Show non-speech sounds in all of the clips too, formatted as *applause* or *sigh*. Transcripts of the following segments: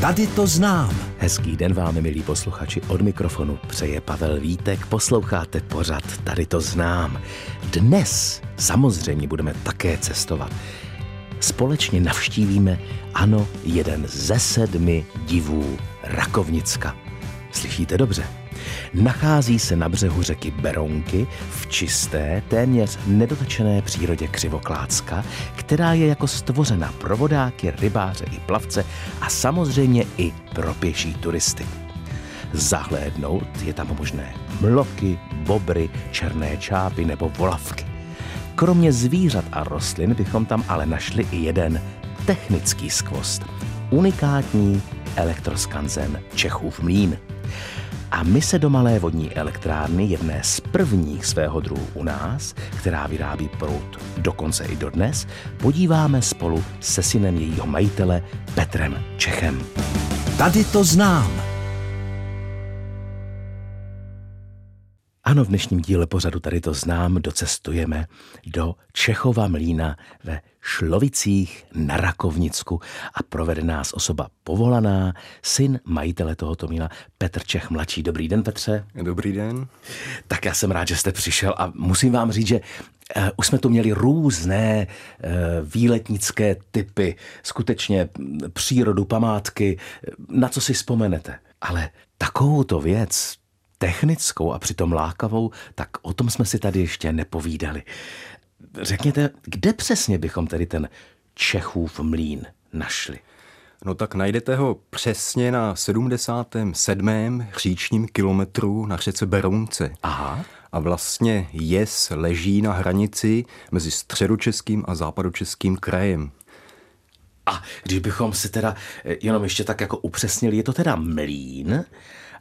Tady to znám. Hezký den vám, milí posluchači, od mikrofonu přeje Pavel Vítek, posloucháte pořad Tady to znám. Dnes samozřejmě budeme také cestovat. Společně navštívíme, ano, jeden ze sedmi divů Rakovnicka. Slyšíte dobře? Nachází se na břehu řeky Berounky v čisté, téměř nedotačené přírodě Křivoklácka, která je jako stvořena pro vodáky, rybáře i plavce a samozřejmě i pro pěší turisty. Zahlédnout je tam možné mloky, bobry, černé čápy nebo volavky. Kromě zvířat a rostlin bychom tam ale našli i jeden technický skvost. Unikátní elektroskanzen Čechův mlín. A my se do malé vodní elektrárny, jedné z prvních svého druhu u nás, která vyrábí prout dokonce i dodnes, podíváme spolu se synem jejího majitele Petrem Čechem. Tady to znám. Ano, v dnešním díle pořadu tady to znám, docestujeme do Čechova mlína ve Šlovicích na Rakovnicku a provede nás osoba povolaná, syn majitele tohoto mlína, Petr Čech mladší. Dobrý den, Petře. Dobrý den. Tak já jsem rád, že jste přišel a musím vám říct, že uh, už jsme tu měli různé uh, výletnické typy, skutečně přírodu, památky, na co si vzpomenete. Ale takovouto věc, technickou a přitom lákavou, tak o tom jsme si tady ještě nepovídali. Řekněte, kde přesně bychom tedy ten Čechův mlín našli? No tak najdete ho přesně na 77. říčním kilometru na řece Berounce. Aha. A vlastně Jes leží na hranici mezi středočeským a západočeským krajem. A když bychom si teda jenom ještě tak jako upřesnili, je to teda mlín,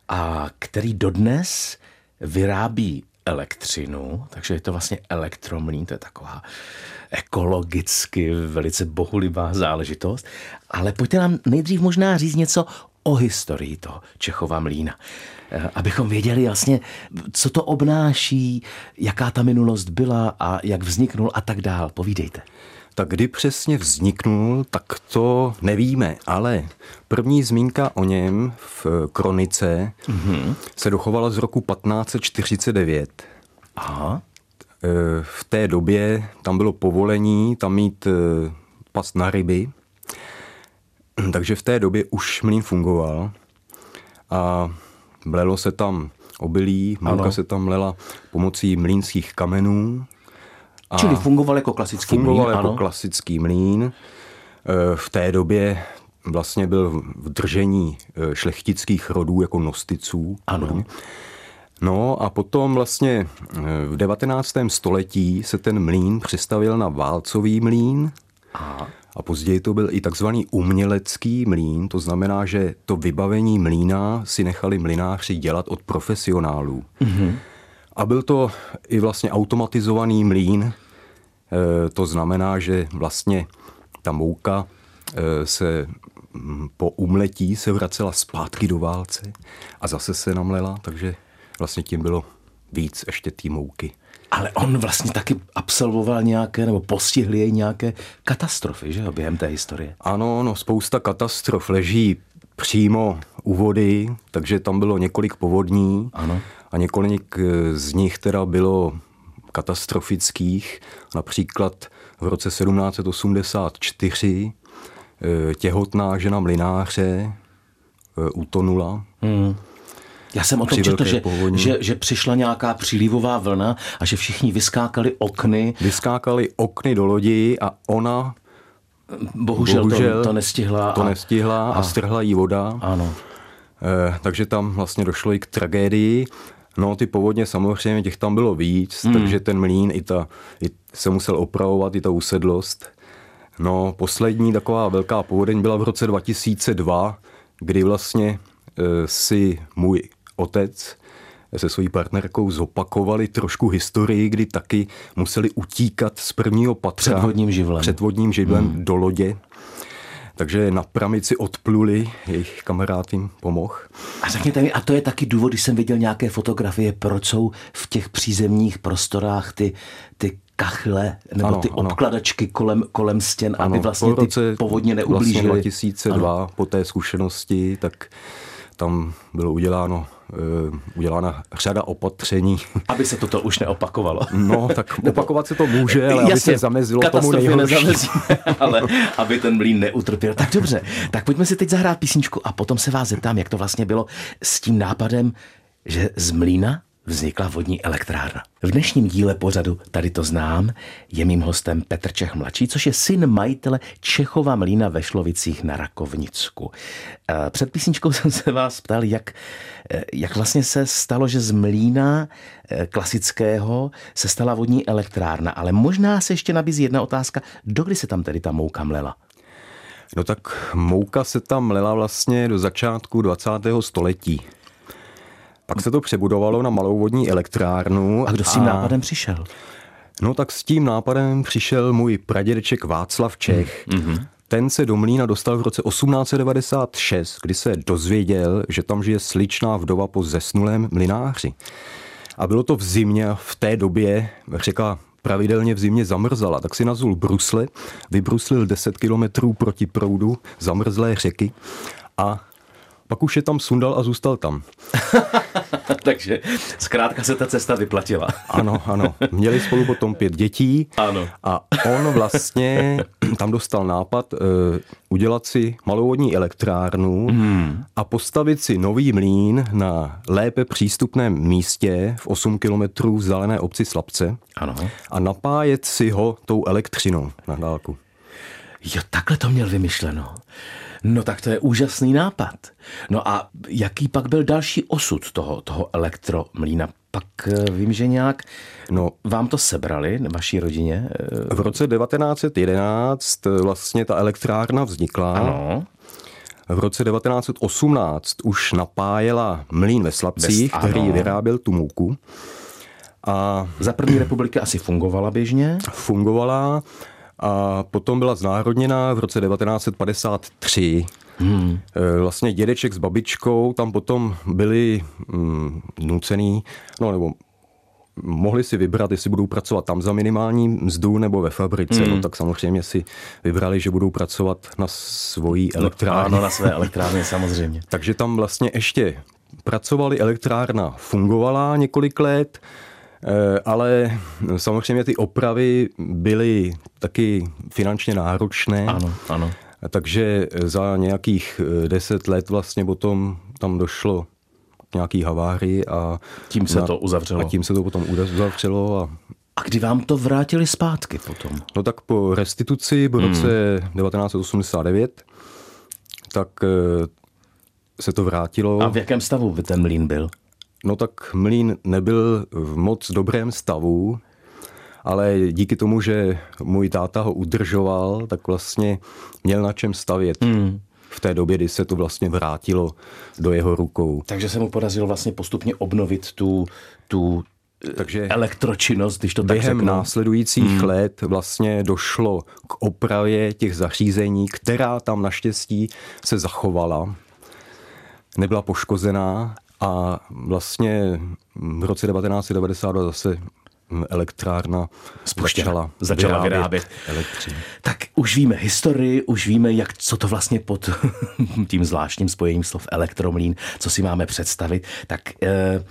a který dodnes vyrábí elektřinu, takže je to vlastně elektromlín, to je taková ekologicky velice bohulibá záležitost. Ale pojďte nám nejdřív možná říct něco o historii toho Čechova mlína. Eh, abychom věděli jasně, co to obnáší, jaká ta minulost byla a jak vzniknul a tak dál. Povídejte. Tak kdy přesně vzniknul, tak to nevíme, ale první zmínka o něm v kronice mm-hmm. se dochovala z roku 1549. Aha. E, v té době tam bylo povolení tam mít e, pas na ryby, *clears throat* takže v té době už mlín fungoval a mlelo se tam obilí, mlíka se tam mlela pomocí mlínských kamenů, a Čili fungoval jako klasický fungoval mlín, jako ano. klasický mlín. E, v té době vlastně byl v držení e, šlechtických rodů jako nosticů. Ano. No a potom vlastně e, v 19. století se ten mlín přestavil na válcový mlín. Aha. A později to byl i takzvaný umělecký mlín, to znamená, že to vybavení mlína si nechali mlináři dělat od profesionálů. Mm-hmm. A byl to i vlastně automatizovaný mlín, e, to znamená, že vlastně ta mouka e, se po umletí se vracela zpátky do válce a zase se namlela, takže vlastně tím bylo víc ještě té mouky. Ale on vlastně taky absolvoval nějaké, nebo postihl jej nějaké katastrofy, že jo, během té historie. Ano, no spousta katastrof leží přímo u vody, takže tam bylo několik povodní. Ano a několik eh, z nich teda bylo katastrofických. Například v roce 1784 eh, těhotná žena mlináře eh, utonula. Hmm. Já jsem o tom četl, že, že, že přišla nějaká přílivová vlna a že všichni vyskákali okny. Vyskákali okny do lodi a ona bohužel, bohužel to, to nestihla. To a, nestihla a, a strhla jí voda. Ano. Eh, takže tam vlastně došlo i k tragédii. No, ty povodně samozřejmě, těch tam bylo víc, hmm. takže ten mlín i ta, i se musel opravovat, i ta usedlost. No, poslední taková velká povodeň byla v roce 2002, kdy vlastně e, si můj otec se svojí partnerkou zopakovali trošku historii, kdy taky museli utíkat z prvního patra před vodním živlem, před vodním živlem hmm. do lodě takže na pramici odpluli, jejich kamarád jim pomohl. A řekněte mi, a to je taky důvod, když jsem viděl nějaké fotografie, proč jsou v těch přízemních prostorách ty, ty kachle nebo Ano, ty ano. obkladačky kolem, kolem stěn, aby Ano, vlastně po ty roce povodně Vlastně neublížily. 2002, po té zkušenosti, tak tam bylo uděláno, udělána řada opatření. Aby se toto už neopakovalo. No, tak opakovat se to může, ale aby se zamezilo tomu nejhorší. *laughs* ale aby ten mlín neutrpěl. Tak dobře, tak pojďme si teď zahrát písničku a potom se vás zeptám, jak to vlastně bylo s tím nápadem, že z mlína vznikla vodní elektrárna. V dnešním díle pořadu Tady to znám je mým hostem Petr Čech mladší, což je syn majitele Čechova mlína ve Šlovicích na Rakovnicku. Eh, Před písničkou *laughs* jsem se vás ptal, jak, eh, jak vlastně se stalo, že z mlína eh, klasického se stala vodní elektrárna, ale možná se ještě nabízí jedna otázka, dokdy se tam tedy ta mouka mlela? No tak mouka se tam lela vlastně do začátku 20. století. Pak se to přebudovalo na malou vodní elektrárnu. A kdo s tím nápadem přišel? No tak s tím nápadem přišel můj pradědeček Václav Čech. Mm-hmm. Ten se do Mlína dostal v roce 1896, kdy se dozvěděl, že tam žije sličná vdova po zesnulém mlináři. A bylo to v zimě a v té době řeka pravidelně v zimě zamrzala, tak si nazul brusle, vybruslil 10 kilometrů proti proudu zamrzlé řeky a pak už je tam sundal a zůstal tam. *laughs* *laughs* Takže zkrátka se ta cesta vyplatila. *laughs* Ano, ano. Měli spolu potom pět dětí. Ano. A on vlastně tam dostal nápad uh, udělat si malovodní elektrárnu hmm. a postavit si nový mlín na lépe přístupném místě v 8 kilometrů vzdálené obci Slabce Ano. a napájet si ho tou elektřinou na dálku. Jo, takhle to měl vymyšleno. No tak to je úžasný nápad. No a jaký pak byl další osud toho, toho elektromlína? Pak eh, vím, že nějak No, vám to sebrali, vaší rodině. eh, v roce 1911 vlastně ta elektrárna vznikla. Ano. V roce 1918 už napájela mlín ve Slabcích, Bez- který ano. vyráběl tu mouku. A Za první republiky asi fungovala běžně. fungovala a potom byla znárodněna v roce 1953. Hmm. Vlastně dědeček s babičkou tam potom byli mm, nucený, no nebo mohli si vybrat, jestli budou pracovat tam za minimální mzdu nebo ve fabrice. Hmm. No tak samozřejmě si vybrali, že budou pracovat na svojí elektrárně. Ano, na své elektrárně samozřejmě. *laughs* Takže tam vlastně ještě pracovali, elektrárna fungovala několik let, ale samozřejmě ty opravy byly taky finančně náročné. Ano, ano. Takže za nějakých eh, deset let vlastně potom tam došlo k nějaký havárii a Tím se to uzavřelo. A tím se to potom uzavřelo a A kdy vám to vrátili zpátky potom? No tak po restituci v roce 1989, tak eh, se to vrátilo. A v jakém stavu by ten mlín byl? No tak mlín nebyl v moc dobrém stavu, ale díky tomu, že můj táta ho udržoval, tak vlastně měl na čem stavět. Hmm. V té době, kdy se to vlastně vrátilo do jeho rukou. Takže se mu podařilo vlastně postupně obnovit tu, tu Takže elektročinnost, když to tak během řeknu. následujících hmm. let vlastně došlo k opravě těch zařízení, která tam naštěstí se zachovala, nebyla poškozená a vlastně v roce 1992 zase elektrárna Spuštěna. začala, Začala vyrábět. elektřinu. Tak už víme historii, už víme, jak, co to vlastně pod *laughs* tím zvláštním spojením slov elektromlín, co si máme představit. Tak eh,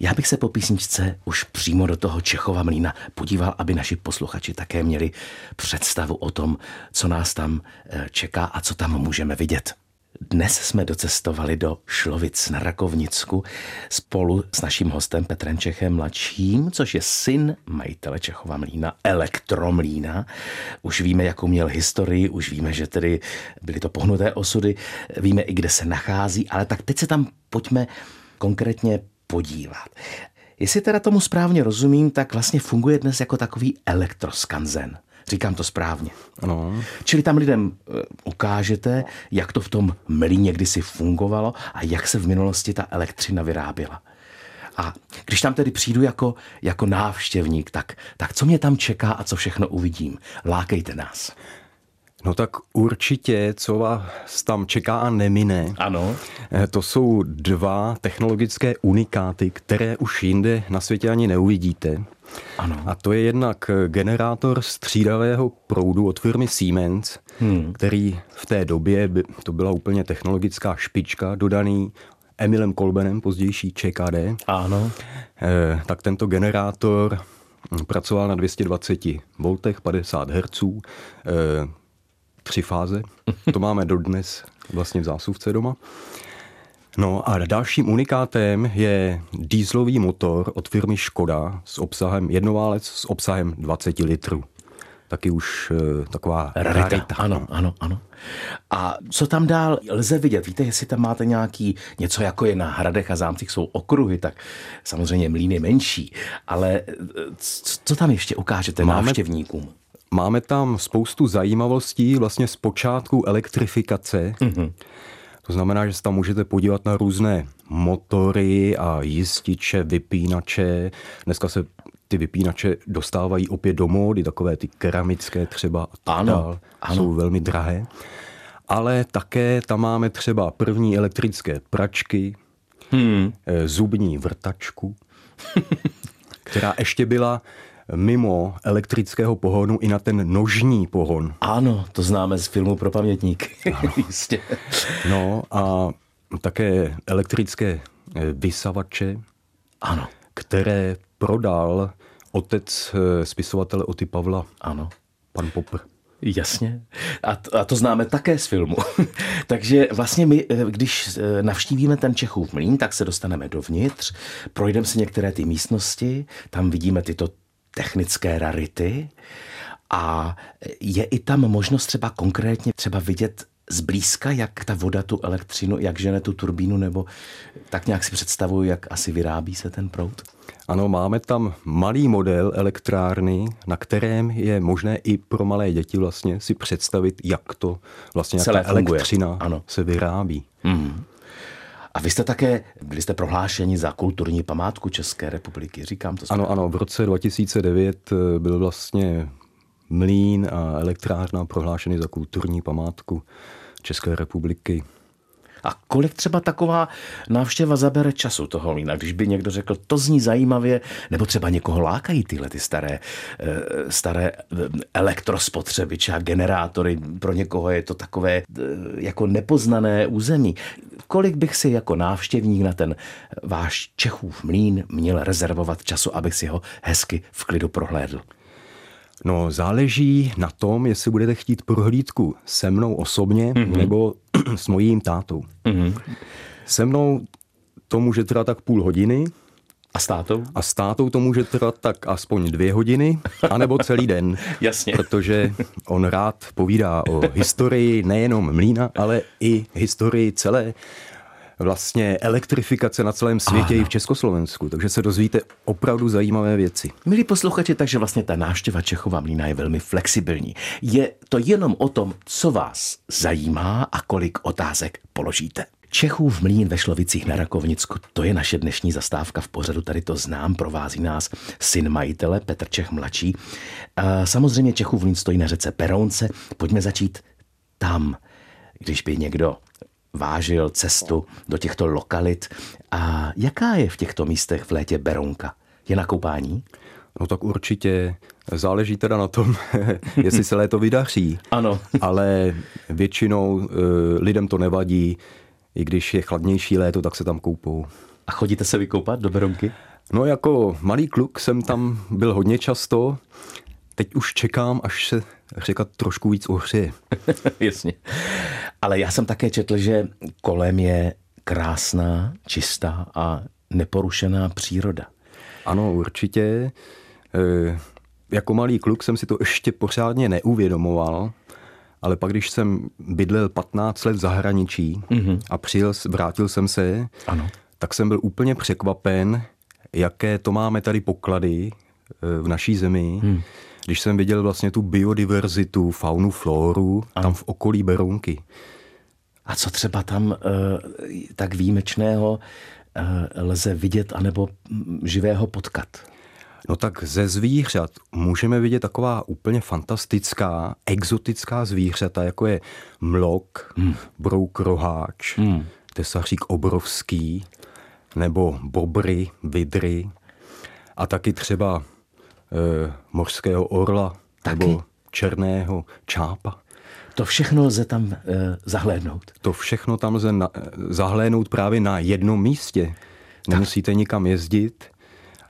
já bych se po písničce už přímo do toho Čechova mlína podíval, aby naši posluchači také měli představu o tom, co nás tam eh, čeká a co tam můžeme vidět. Dnes jsme docestovali do Šlovic na Rakovnicku spolu s naším hostem Petrem Čechem mladším, což je syn majitele Čechova mlína, elektromlína. Už víme, jakou měl historii, už víme, že tedy byly to pohnuté osudy, víme i, kde se nachází, ale tak teď se tam pojďme konkrétně podívat. Jestli teda tomu správně rozumím, tak vlastně funguje dnes jako takový elektroskanzen. Říkám to správně. Ano. Čili tam lidem eh, ukážete, jak to v tom mlíně kdysi fungovalo a jak se v minulosti ta elektřina vyráběla. A když tam tedy přijdu jako, jako návštěvník, tak, tak co mě tam čeká a co všechno uvidím? Lákejte nás. No tak určitě, co vás tam čeká a nemine, Ano. eh, to jsou dva technologické unikáty, které už jinde na světě ani neuvidíte. Ano. A to je jednak generátor střídavého proudu od firmy Siemens, hmm. který v té době, by, to byla úplně technologická špička, dodaný Emilem Kolbenem, pozdější ČKD. Ano. Eh, tak tento generátor pracoval na 220 voltech, 50 Hz, eh, tři fáze. *laughs* To máme dodnes vlastně v zásuvce doma. No a dalším unikátem je dýzlový motor od firmy Škoda s obsahem jednoválec s obsahem 20 litrů. Taky už uh, taková rarita. rarita. Ano, ano, ano. A co tam dál lze vidět? Víte, jestli tam máte nějaký, něco jako je na hradech a zámcích jsou okruhy, tak samozřejmě mlíny menší, ale eh, co tam ještě ukážete máme, návštěvníkům? Máme tam spoustu zajímavostí vlastně z počátku elektrifikace. Mm-hmm. To znamená, že se tam můžete podívat na různé motory a jističe, vypínače. Dneska se ty vypínače dostávají opět do módy, takové ty keramické třeba a ano, dál. Ano. Jsou velmi drahé. Ale také tam máme třeba první elektrické pračky, hmm. Eh, zubní vrtačku, *laughs* která ještě byla mimo elektrického pohonu i na ten nožní pohon. Ano, to známe z filmu pro pamětník. *laughs* Jistě. No a také elektrické eh, vysavače, ano. které prodal otec eh, spisovatele Oty Pavla, ano. pan Popr. Jasně. A to, a to známe také z filmu. *laughs* Takže vlastně my, eh, když navštívíme ten Čechův mlín, tak se dostaneme dovnitř, projdeme si některé ty místnosti, tam vidíme tyto technické rarity a je i tam možnost třeba konkrétně třeba vidět zblízka, jak ta voda tu elektřinu, jak žene tu turbínu, nebo tak nějak si představuju, jak asi vyrábí se ten proud? Ano, máme tam malý model elektrárny, na kterém je možné i pro malé děti vlastně si představit, jak to vlastně jak ta elektřina ano. se vyrábí. Mm. A vy jste také, byli jste prohlášeni za kulturní památku České republiky, říkám to. Ano, ano, v roce 2009 eh, byl vlastně mlín a elektrárna prohlášeny za kulturní památku České republiky. A kolik třeba taková návštěva zabere času toho mlína, když by někdo řekl, to zní zajímavě, nebo třeba někoho lákají tyhle ty staré, eh, staré eh, elektrospotřebiče a generátory, pro někoho je to takové eh, jako nepoznané území. Kolik bych si jako návštěvník na ten váš Čechův mlín měl rezervovat času, abych si ho hezky v klidu prohlédl? No, záleží na tom, jestli budete chtít prohlídku se mnou osobně mm-hmm. nebo *clears throat* s mojím tátou. Mm-hmm. Se mnou to může trvat tak půl hodiny. A s tátou? A s tátou to může trvat tak aspoň dvě hodiny, anebo celý den. *laughs* Jasně. Protože on rád povídá o historii nejenom mlína, ale i historii celé vlastně elektrifikace na celém světě ano. i v Československu, takže se dozvíte opravdu zajímavé věci. Milí posluchači, takže vlastně ta návštěva Čechova mlína je velmi flexibilní. Je to jenom o tom, co vás zajímá a kolik otázek položíte. Čechův mlín ve Šlovicích na Rakovnicku, to je naše dnešní zastávka v pořadu, tady to znám, provází nás syn majitele Petr Čech mladší. A samozřejmě Čechův mlín stojí na řece Perounce, pojďme začít tam. Když by někdo vážil cestu do těchto lokalit. A jaká je v těchto místech v létě Berounka? Je na koupání? No tak určitě záleží teda na tom, *laughs* jestli se léto vydaří. Ano. *laughs* Ale většinou e, lidem to nevadí, i když je chladnější léto, tak se tam koupou. A chodíte se vykoupat do Berounky? No jako malý kluk jsem tam byl hodně často. Teď už čekám, až se řeka trošku víc ohřeje. *laughs* Jasně. Ale já jsem také četl, že kolem je krásná, čistá a neporušená příroda. Ano, určitě. E, jako malý kluk jsem si to ještě pořádně neuvědomoval, ale pak, když jsem bydlel 15 let v zahraničí mm-hmm. a přijel, vrátil jsem se, ano. tak jsem byl úplně překvapen, jaké to máme tady poklady e, v naší zemi. Hmm když jsem viděl vlastně tu biodiverzitu, faunu, floru, ano. tam v okolí Berounky. A co třeba tam uh, tak výjimečného uh, lze vidět anebo živého potkat? No tak ze zvířat můžeme vidět taková úplně fantastická, exotická zvířata, jako je mlok, hmm. brouk roháč, hmm. tesařík obrovský, nebo bobry, vidry a taky třeba e, mořského orla Taky? nebo černého čápa. To všechno lze tam e, zahlédnout. To všechno tam lze na, zahlédnout právě na jednom místě. Nemusíte nikam jezdit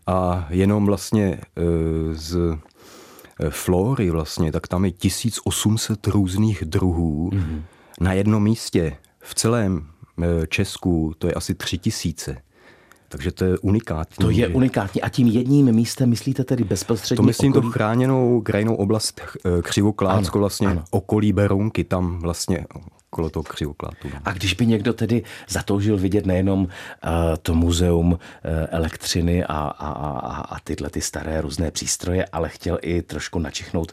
a jenom vlastně e, z flory vlastně, tak tam je 1800 různých druhů mm-hmm. na jednom místě. V celém Česku to je asi 3000. Takže to je unikátní. To je unikátní. A tím jedním místem myslíte tedy bezprostředně To myslím okolí? to chráněnou krajinou oblast eh, Křivoklátsko, Ano, vlastně ano. okolí Berounky, tam vlastně okolo toho Křivoklátu. A když by někdo tedy zatoužil vidět nejenom uh, to muzeum uh, elektřiny a, a, a, a tyhle ty staré různé přístroje, ale chtěl i trošku načichnout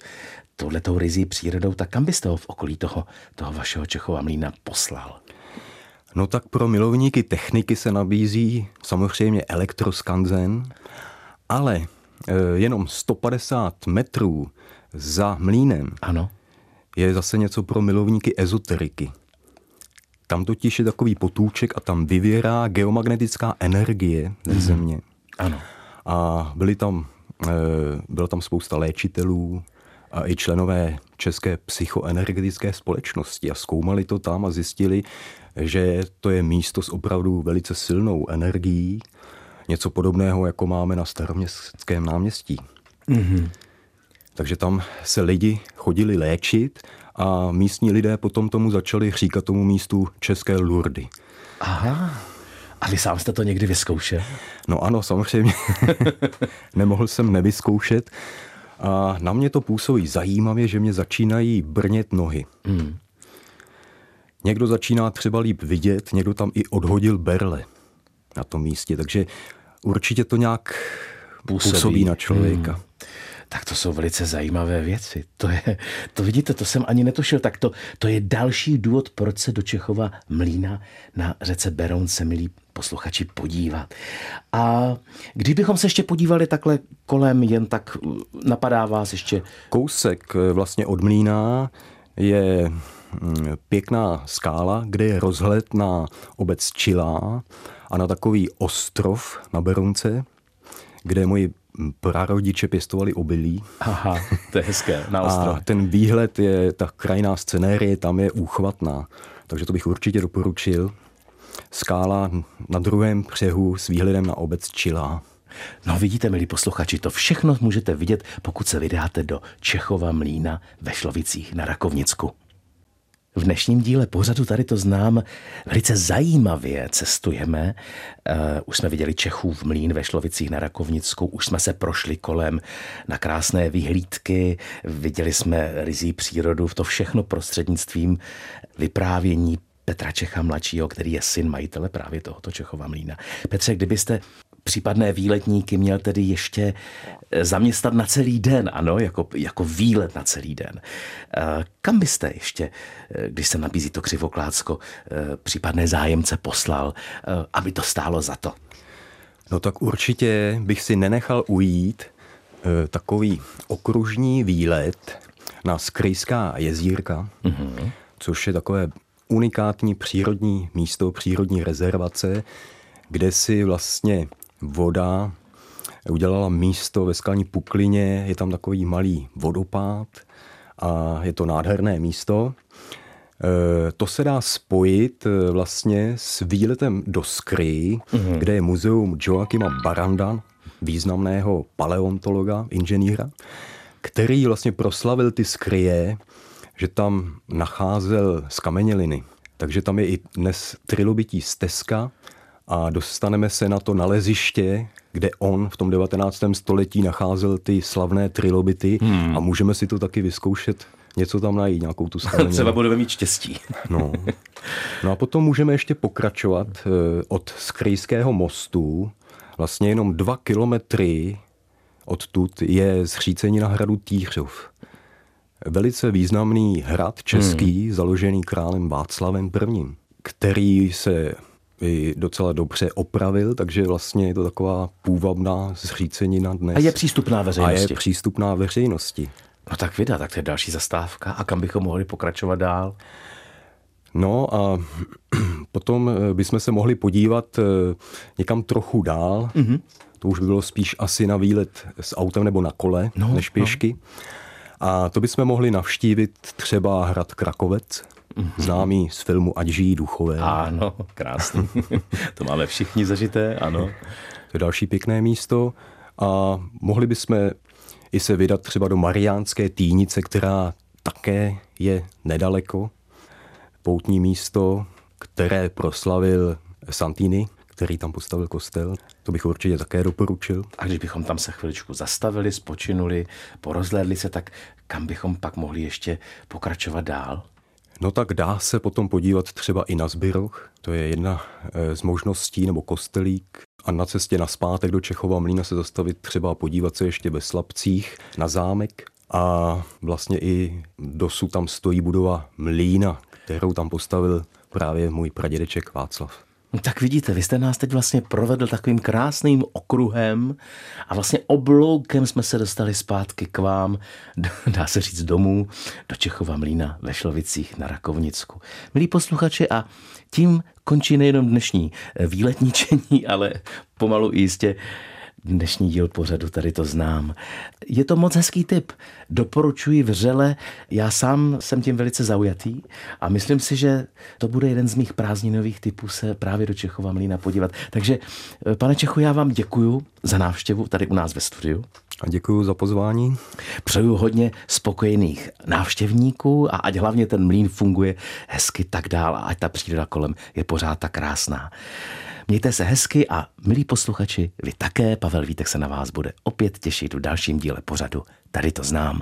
touhletou rizí přírodou, tak kam byste ho v okolí toho, toho vašeho Čechova mlýna poslal? No tak pro milovníky techniky se nabízí samozřejmě elektroskanzen, ale eh, jenom 150 metrů za mlýnem Ano. je zase něco pro milovníky ezoteriky. Tam totiž je takový potůček a tam vyvěrá geomagnetická energie ze země. Ano. A byli tam, eh, byla tam spousta léčitelů a i členové České psychoenergetické společnosti a zkoumali to tam a zjistili, že to je místo s opravdu velice silnou energií, něco podobného, jako máme na staroměstském náměstí. Mm-hmm. Takže tam se lidi chodili léčit a místní lidé potom tomu začali říkat tomu místu České Lurdy. Aha. A vy sám jste to někdy vyzkoušel? No ano, samozřejmě. *laughs* Nemohl jsem nevyzkoušet. A na mě to působí zajímavě, že mě začínají brnět nohy. Hmm. Někdo začíná třeba líp vidět, někdo tam i odhodil berle na tom místě, takže určitě to nějak působí, působí na člověka. Hmm. Tak to jsou velice zajímavé věci. To, je, to vidíte, to jsem ani netušil. Tak to, to je další důvod, proč se do Čechova mlína na řece Beroun se, milí posluchači, podívat. A kdybychom se ještě podívali takhle kolem, jen tak napadá vás ještě... Kousek eh, vlastně od mlína je mm, pěkná skála, kde je rozhled na obec Čilá a na takový ostrov na Berounce, kde moji prarodiče pěstovali obilí. Aha, to je hezké, na *laughs* ostrov. A ten výhled je, ta krajná scenérie tam je úchvatná, takže to bych určitě doporučil. Skála na druhém břehu s výhledem na obec Čilá. No vidíte, milí posluchači, to všechno můžete vidět, pokud se vydáte do Čechova mlína ve Šlovicích na Rakovnicku. V dnešním díle pořadu tady to znám velice zajímavě cestujeme. Uh, už jsme viděli Čechův mlín ve Šlovicích na Rakovnicku, už jsme se prošli kolem na krásné vyhlídky, viděli jsme rizí přírodu, to všechno prostřednictvím vyprávění Petra Čecha mladšího, který je syn majitele právě tohoto Čechova mlína. Petře, kdybyste případné výletníky měl tedy ještě zaměstnat na celý den, ano, jako, jako výlet na celý den. Kam byste ještě, když se nabízí to křivoklácko, případné zájemce poslal, aby to stálo za to? No tak určitě bych si nenechal ujít takový okružní výlet na Skrejská jezírka, mm-hmm. což je takové unikátní přírodní místo, přírodní rezervace, kde si vlastně voda udělala místo ve skalní puklině, je tam takový malý vodopád a je to nádherné místo. To se dá spojit vlastně s výletem do Skry, mm-hmm. kde je muzeum Joachima Baranda, významného paleontologa, inženýra, který vlastně proslavil ty skryje, že tam nacházel skameněliny. Takže tam je i dnes trilobití stezka a dostaneme se na to naleziště, kde on v tom 19. století nacházel ty slavné trilobity hmm. a můžeme si to taky vyzkoušet něco tam najít, nějakou tu *laughs* skameninu. Třeba budeme mít štěstí. *laughs* no. no a potom můžeme ještě pokračovat od Skrejského mostu, vlastně jenom dva kilometry odtud je zřícenina hradu Týřov. Velice významný hrad český, hmm. založený králem Václavem I., který se i docela dobře opravil, takže vlastně je to taková půvabná zřícenina dnes. A je přístupná veřejnosti. A je přístupná veřejnosti. No tak vida, tak to je další zastávka. A kam bychom mohli pokračovat dál? No a *clears throat* potom bychom se mohli podívat někam trochu dál, mm-hmm. To už by bylo spíš asi na výlet s autem nebo na kole, no, než pěšky. No. A to bychom mohli navštívit třeba hrad Krakovec, mm-hmm. známý z filmu Ať žijí duchové. Ano, krásný. *laughs* to máme všichni zažité, ano. To je další pěkné místo. A mohli bychom i se vydat třeba do Mariánské týnice, která také je nedaleko. Poutní místo, které proslavil Santini, který tam postavil kostel. To bych určitě také doporučil. A když bychom tam se chviličku zastavili, spočinuli, porozhlédli se, tak kam bychom pak mohli ještě pokračovat dál? No tak dá se potom podívat třeba i na Zbyroch. To je jedna eh, z možností, nebo kostelík. A na cestě na zpátek do Čechova Mlína se zastavit třeba podívat se ještě ve Slabcích na zámek. A vlastně i dosud tam stojí budova Mlína, kterou tam postavil právě můj pradědeček Václav. No tak vidíte, vy jste nás teď vlastně provedl takovým krásným okruhem a vlastně obloukem jsme se dostali zpátky k vám, *laughs* dá se říct domů, do Čechova Mlína ve Šlovicích na Rakovnicku. Milí posluchači, a tím končí nejenom dnešní výletničení, *laughs* ale pomalu i jistě dnešní díl pořadu, tady to znám. Je to moc hezký tip. Doporučuji vřele. Já sám jsem tím velice zaujatý a myslím si, že to bude jeden z mých prázdninových typů se právě do Čechova Mlína podívat. Takže, eh, pane Čechu, já vám děkuju za návštěvu tady u nás ve studiu. A děkuji za pozvání. Přeju hodně spokojených návštěvníků a ať hlavně ten mlín funguje hezky tak dál a ať ta příroda kolem je pořád tak krásná. Mějte se hezky a milí posluchači, vy také, Pavel Vítek se na vás bude opět těšit v dalším díle pořadu. Tady to znám.